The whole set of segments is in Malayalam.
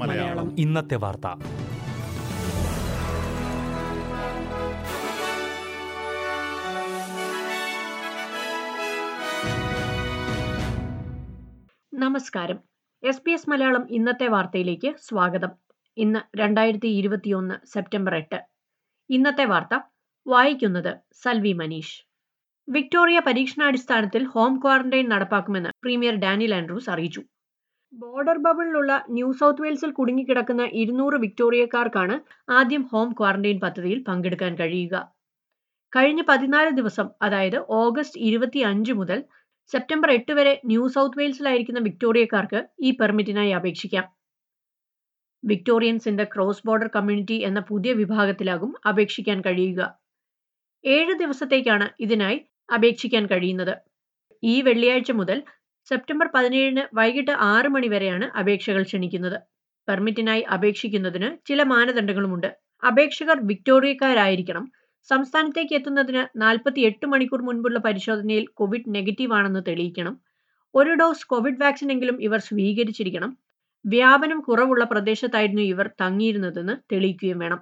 മലയാളം. ഇന്നത്തെ വാർത്ത. നമസ്കാരം. എസ് പി എസ് മലയാളം ഇന്നത്തെ വാർത്തയിലേക്ക് സ്വാഗതം. ഇന്ന് രണ്ടായിരത്തി ഇരുപത്തിയൊന്ന് സെപ്റ്റംബർ എട്ട്. ഇന്നത്തെ വാർത്ത വായിക്കുന്നത് സൽവി മനീഷ്. വിക്ടോറിയ പരീക്ഷണാടിസ്ഥാനത്തിൽ ഹോം ക്വാറന്റൈൻ നടപ്പാക്കുമെന്ന് പ്രീമിയർ ഡാനിയൽ ആൻഡ്രൂസ് അറിയിച്ചു. ബോർഡർ ബബിളിലുള്ള ന്യൂ സൗത്ത് വെയിൽസിൽ കുടുങ്ങിക്കിടക്കുന്ന ഇരുന്നൂറ് വിക്ടോറിയക്കാർക്കാണ് ആദ്യം ഹോം ക്വാറന്റൈൻ പദ്ധതിയിൽ പങ്കെടുക്കാൻ കഴിയുക. കഴിഞ്ഞ പതിനാല് ദിവസം അതായത് ഓഗസ്റ്റ് ഇരുപത്തി അഞ്ച് മുതൽ സെപ്റ്റംബർ എട്ട് വരെ ന്യൂ സൗത്ത് വെയിൽസിലായിരിക്കുന്ന വിക്ടോറിയക്കാർക്ക് ഈ പെർമിറ്റിനായി അപേക്ഷിക്കാം. Victorians in the cross border community എന്ന പുതിയ വിഭാഗത്തിലാകും അപേക്ഷിക്കാൻ കഴിയുക. ഏഴ് ദിവസത്തേക്കാണ് ഇതിനായി അപേക്ഷിക്കാൻ കഴിയുന്നത്. ഈ വെള്ളിയാഴ്ച മുതൽ സെപ്റ്റംബർ പതിനേഴിന് വൈകിട്ട് ആറ് മണി വരെയാണ് അപേക്ഷകൾ ക്ഷണിക്കുന്നത്. പെർമിറ്റിനായി അപേക്ഷിക്കുന്നതിന് ചില മാനദണ്ഡങ്ങളുമുണ്ട്. അപേക്ഷകർ വിക്ടോറിയക്കാരായിരിക്കണം. സംസ്ഥാനത്തേക്ക് എത്തുന്നതിന് നാൽപ്പത്തി എട്ട് മണിക്കൂർ മുൻപുള്ള പരിശോധനയിൽ കോവിഡ് നെഗറ്റീവ് ആണെന്ന് തെളിയിക്കണം. ഒരു ഡോസ് കോവിഡ് വാക്സിനെങ്കിലും ഇവർ സ്വീകരിച്ചിരിക്കണം. വ്യാപനം കുറവുള്ള പ്രദേശത്തായിരുന്നു ഇവർ തങ്ങിയിരുന്നതെന്ന് തെളിയിക്കുകയും വേണം.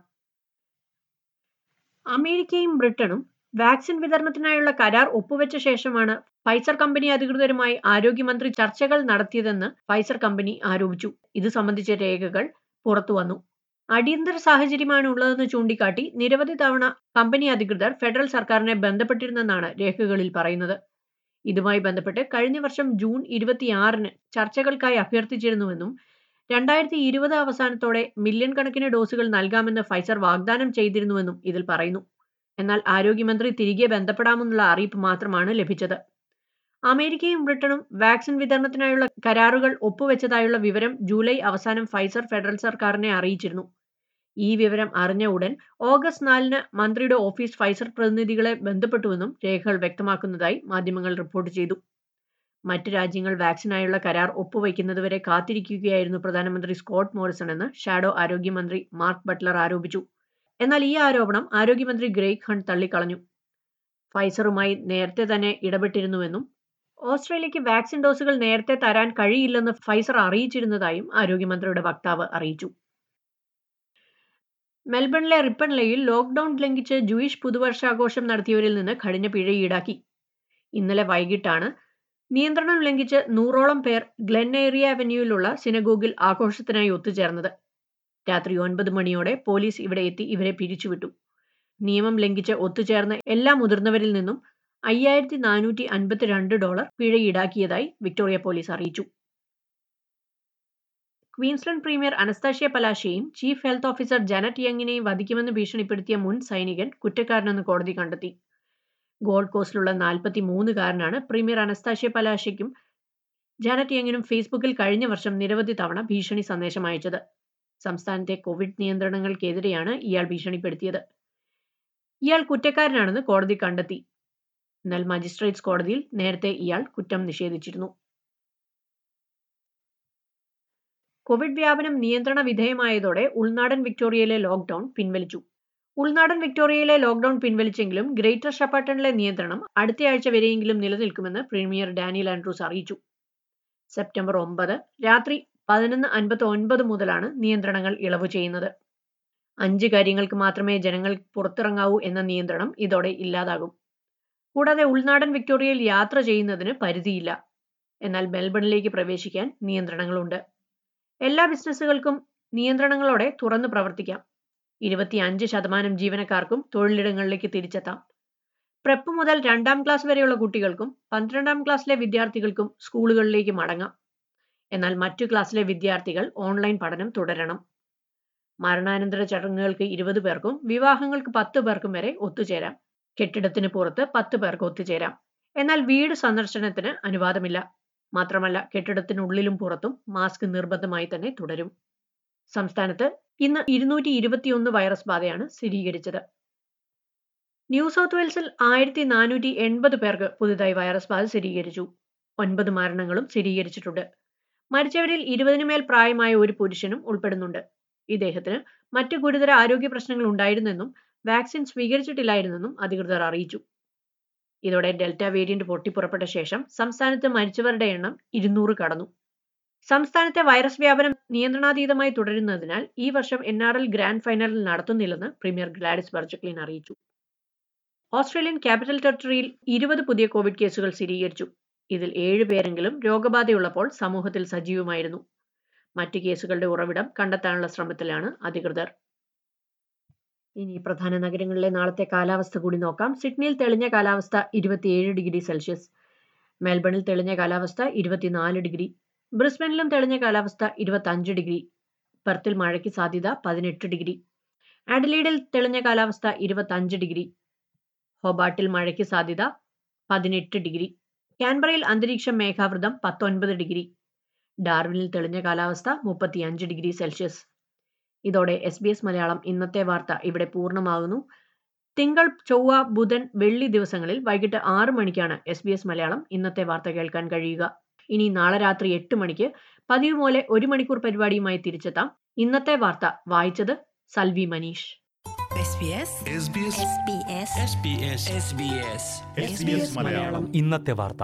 അമേരിക്കയും ബ്രിട്ടനും വാക്സിൻ വിതരണത്തിനായുള്ള കരാർ ഒപ്പുവെച്ച ശേഷമാണ് ഫൈസർ കമ്പനി അധികൃതരുമായി ആരോഗ്യമന്ത്രി ചർച്ചകൾ നടത്തിയതെന്ന് ഫൈസർ കമ്പനി ആരോപിച്ചു. ഇത് സംബന്ധിച്ച രേഖകൾ പുറത്തുവന്നു അടിയന്തര സാഹചര്യമാണ് ഉള്ളതെന്ന് ചൂണ്ടിക്കാട്ടി നിരവധി തവണ കമ്പനി അധികൃതർ ഫെഡറൽ സർക്കാരിനെ ബന്ധപ്പെട്ടിരുന്നെന്നാണ് രേഖകളിൽ പറയുന്നത്. ഇതുമായി ബന്ധപ്പെട്ട് കഴിഞ്ഞ വർഷം ജൂൺ ഇരുപത്തിയാറിന് ചർച്ചകൾക്കായി അഭ്യർത്ഥിച്ചിരുന്നുവെന്നും രണ്ടായിരത്തി ഇരുപത് അവസാനത്തോടെ മില്യൺ കണക്കിന് ഡോസുകൾ നൽകാമെന്ന് ഫൈസർ വാഗ്ദാനം ചെയ്തിരുന്നുവെന്നും ഇതിൽ പറയുന്നു. എന്നാൽ ആരോഗ്യമന്ത്രി തിരികെ ബന്ധപ്പെടാമെന്നുള്ള അറിയിപ്പ് മാത്രമാണ് ലഭിച്ചത്. അമേരിക്കയും ബ്രിട്ടനും വാക്സിൻ വിതരണത്തിനായുള്ള കരാറുകൾ ഒപ്പുവെച്ചതായുള്ള വിവരം ജൂലൈ അവസാനം ഫൈസർ ഫെഡറൽ സർക്കാരിനെ അറിയിച്ചിരുന്നു. ഈ വിവരം അറിഞ്ഞ ഉടൻ ഓഗസ്റ്റ് നാലിന് മന്ത്രിയുടെ ഓഫീസ് ഫൈസർ പ്രതിനിധികളെ ബന്ധപ്പെട്ടുവെന്നും രേഖകൾ വ്യക്തമാക്കുന്നതായി മാധ്യമങ്ങൾ റിപ്പോർട്ട് ചെയ്തു. മറ്റ് രാജ്യങ്ങൾ വാക്സിനായുള്ള കരാർ ഒപ്പുവയ്ക്കുന്നതുവരെ കാത്തിരിക്കുകയായിരുന്നു പ്രധാനമന്ത്രി സ്കോട്ട് മോറിസൺ എന്ന് ഷാഡോ ആരോഗ്യമന്ത്രി മാർക്ക് ബട്ട്ലർ ആരോപിച്ചു. എന്നാൽ ഈ ആരോപണം ആരോഗ്യമന്ത്രി ഗ്രേഗ് ഹണ്ട് തള്ളിക്കളഞ്ഞു. ഫൈസറുമായി നേരത്തെ തന്നെ ഇടപെട്ടിരുന്നുവെന്നും ഓസ്ട്രേലിയക്ക് വാക്സിൻ ഡോസുകൾ നേരത്തെ തരാൻ കഴിയില്ലെന്ന് ഫൈസർ അറിയിച്ചിരുന്നതായും ആരോഗ്യമന്ത്രിയുടെ വക്താവ് അറിയിച്ചു. മെൽബണിലെ റിപ്പൺലയിൽ ലോക്ക്ഡൌൺ ലംഘിച്ച് ജൂയിഷ് പുതുവർഷാഘോഷം നടത്തിയവരിൽ നിന്ന് കഠിന പിഴ ഈടാക്കി. ഇന്നലെ വൈകിട്ടാണ് നിയന്ത്രണം ലംഘിച്ച് നൂറോളം പേർ ഗ്ലെൻ ഏരിയ അവന്യൂവിലുള്ള സിനഗോഗിൽ ആഘോഷത്തിനായി ഒത്തുചേർന്നത്. രാത്രി ഒൻപത് മണിയോടെ പോലീസ് ഇവിടെ എത്തി ഇവരെ പിരിച്ചുവിട്ടു. നിയമം ലംഘിച്ച് ഒത്തുചേർന്ന എല്ലാ മുതിർന്നവരിൽ നിന്നും അയ്യായിരത്തി നാനൂറ്റി അൻപത്തിരണ്ട് ഡോളർ പിഴ ഈടാക്കിയതായി വിക്ടോറിയ പോലീസ് അറിയിച്ചു. ക്വീൻസ്ലൻഡ് പ്രീമിയർ അനസ്താഷ്യ പലാശയെയും ചീഫ് ഹെൽത്ത് ഓഫീസർ ജനറ്റ് യങ്ങിനെയും വധിക്കുമെന്ന് ഭീഷണിപ്പെടുത്തിയ മുൻ സൈനികൻ കുറ്റക്കാരനെന്ന് കോടതി കണ്ടെത്തി. ഗോൾഡ് കോസ്റ്റിലുള്ള നാൽപ്പത്തി മൂന്നുകാരനാണ് പ്രീമിയർ അനസ്താഷ്യ പലാശയ്ക്കും ജാനറ്റ് യങ്ങിനും ഫേസ്ബുക്കിൽ കഴിഞ്ഞ വർഷം നിരവധി തവണ ഭീഷണി സന്ദേശം അയച്ചത്. സംസ്ഥാനത്തെ കോവിഡ് നിയന്ത്രണങ്ങൾക്കെതിരെയാണ് ഇയാൾ ഭീഷണിപ്പെടുത്തിയത്. ഇയാൾ കുറ്റക്കാരനാണെന്ന് കോടതി കണ്ടെത്തി. എന്നാൽ മജിസ്ട്രേറ്റ്സ് കോടതിയിൽ നേരത്തെ ഇയാൾ കുറ്റം നിഷേധിച്ചിരുന്നു. കോവിഡ് വ്യാപനം നിയന്ത്രണ വിധേയമായതോടെ ഉൾനാടൻ വിക്ടോറിയയിലെ ലോക്ക്ഡൌൺ പിൻവലിച്ചു. ഉൾനാടൻ വിക്ടോറിയയിലെ ലോക്ക്ഡൌൺ പിൻവലിച്ചെങ്കിലും ഗ്രേറ്റർ ഷപ്പാട്ടണിലെ നിയന്ത്രണം അടുത്തയാഴ്ച വരെയെങ്കിലും നിലനിൽക്കുമെന്ന് പ്രീമിയർ ഡാനിയൽ ആൻഡ്രൂസ് അറിയിച്ചു. സെപ്റ്റംബർ ഒമ്പത് രാത്രി പതിനൊന്ന് അൻപത്തി ഒൻപത് മുതലാണ് നിയന്ത്രണങ്ങൾ ഇളവ് ചെയ്യുന്നത്. അഞ്ച് കാര്യങ്ങൾക്ക് മാത്രമേ ജനങ്ങൾ പുറത്തിറങ്ങാവൂ എന്ന നിയന്ത്രണം ഇതോടെ ഇല്ലാതാകും. കൂടാതെ ഉൾനാടൻ വിക്ടോറിയയിൽ യാത്ര ചെയ്യുന്നതിന് പരിധിയില്ല. എന്നാൽ മെൽബണിലേക്ക് പ്രവേശിക്കാൻ നിയന്ത്രണങ്ങളുണ്ട്. എല്ലാ ബിസിനസ്സുകൾക്കും നിയന്ത്രണങ്ങളോടെ തുറന്നു പ്രവർത്തിക്കാം. ഇരുപത്തിയഞ്ച് ശതമാനം ജീവനക്കാർക്കും തൊഴിലിടങ്ങളിലേക്ക് തിരിച്ചെത്താം. പ്രെപ്പ് മുതൽ രണ്ടാം ക്ലാസ് വരെയുള്ള കുട്ടികൾക്കും പന്ത്രണ്ടാം ക്ലാസ്സിലെ വിദ്യാർത്ഥികൾക്കും സ്കൂളുകളിലേക്ക് മടങ്ങാം. എന്നാൽ മറ്റു ക്ലാസ്സിലെ വിദ്യാർത്ഥികൾ ഓൺലൈൻ പഠനം തുടരണം. മരണാനന്തര ചടങ്ങുകൾക്ക് ഇരുപത് പേർക്കും വിവാഹങ്ങൾക്ക് പത്ത് പേർക്കും വരെ ഒത്തുചേരാം. കെട്ടിടത്തിന് പുറത്ത് പത്ത് പേർക്ക് ഒത്തുചേരാം. എന്നാൽ വീട് സന്ദർശനത്തിന് അനുവാദമില്ല. മാത്രമല്ല കെട്ടിടത്തിനുള്ളിലും പുറത്തും മാസ്ക് നിർബന്ധമായി തന്നെ തുടരും. സംസ്ഥാനത്ത് ഇന്ന് ഇരുന്നൂറ്റി ഇരുപത്തിയൊന്ന് വൈറസ് ബാധയാണ് സ്ഥിരീകരിച്ചത്. ന്യൂ സൗത്ത് വെയിൽസിൽ ആയിരത്തി നാനൂറ്റി എൺപത് പേർക്ക് പുതുതായി വൈറസ് ബാധ സ്ഥിരീകരിച്ചു. ഒൻപത് മരണങ്ങളും സ്ഥിരീകരിച്ചിട്ടുണ്ട്. മരിച്ചവരിൽ ഇരുപതിനു മേൽ പ്രായമായ ഒരു പുരുഷനും ഉൾപ്പെടുന്നുണ്ട്. ഇദ്ദേഹത്തിന് മറ്റ് ഗുരുതര ആരോഗ്യ പ്രശ്നങ്ങൾ ഉണ്ടായിരുന്നെന്നും വാക്സിൻ സ്വീകരിച്ചിട്ടില്ലായിരുന്നെന്നും അധികൃതർ അറിയിച്ചു. ഇതോടെ ഡെൽറ്റ വേരിയന്റ് പൊട്ടിപ്പുറപ്പെട്ട ശേഷം സംസ്ഥാനത്ത് മരിച്ചവരുടെ എണ്ണം ഇരുന്നൂറ് കടന്നു. സംസ്ഥാനത്തെ വൈറസ് വ്യാപനം നിയന്ത്രണാതീതമായി തുടരുന്നതിനാൽ ഈ വർഷം N R L grand final നടത്തുന്നില്ലെന്ന് premier Gladys Berejiklian അറിയിച്ചു. ഓസ്ട്രേലിയൻ ക്യാപിറ്റൽ ടെറിട്ടറിയിൽ ഇരുപത് പുതിയ കോവിഡ് കേസുകൾ സ്ഥിരീകരിച്ചു. ഇതിൽ ഏഴ് പേരെങ്കിലും രോഗബാധയുള്ളപ്പോൾ സമൂഹത്തിൽ സജീവമായിരുന്നു. മറ്റ് കേസുകളുടെ ഉറവിടം കണ്ടെത്താനുള്ള ശ്രമത്തിലാണ് അധികൃതർ. ഇനി പ്രധാന നഗരങ്ങളിലെ നാളത്തെ കാലാവസ്ഥ കൂടി നോക്കാം. സിഡ്നിയിൽ തെളിഞ്ഞ കാലാവസ്ഥ ഇരുപത്തിയേഴ് ഡിഗ്രി സെൽഷ്യസ്. മെൽബണിൽ തെളിഞ്ഞ കാലാവസ്ഥ ഇരുപത്തിനാല് ഡിഗ്രി. ബ്രിസ്ബനിലും തെളിഞ്ഞ കാലാവസ്ഥ ഇരുപത്തഞ്ച് ഡിഗ്രി. പെർത്തിൽ മഴയ്ക്ക് സാധ്യത പതിനെട്ട് ഡിഗ്രി. ആഡലീഡിൽ തെളിഞ്ഞ കാലാവസ്ഥ ഇരുപത്തഞ്ച് ഡിഗ്രി. ഹൊബാട്ടിൽ മഴയ്ക്ക് സാധ്യത പതിനെട്ട് ഡിഗ്രി. കാൻബറയിൽ അന്തരീക്ഷം മേഘാവൃതം പത്തൊൻപത് ഡിഗ്രി. ഡാർവിനിൽ തെളിഞ്ഞ കാലാവസ്ഥ മുപ്പത്തിയഞ്ച് ഡിഗ്രി സെൽഷ്യസ്. ഇതോടെ എസ് ബി എസ് മലയാളം ഇന്നത്തെ വാർത്ത ഇവിടെ പൂർണമാകുന്നു. തിങ്കൾ ചൊവ്വ ബുധൻ വെള്ളി ദിവസങ്ങളിൽ വൈകിട്ട് ആറ് മണിക്കാണ് എസ് ബി എസ് മലയാളം ഇന്നത്തെ വാർത്ത കേൾക്കാൻ കഴിയുക. ഇനി നാളെ രാത്രി എട്ട് മണിക്ക് പതിവ് പോലെ ഒരു മണിക്കൂർ പരിപാടിയുമായി തിരിച്ചെത്താം. ഇന്നത്തെ വാർത്ത വായിച്ചത് സൽവി മനീഷ്. ഇന്നത്തെ വാർത്ത.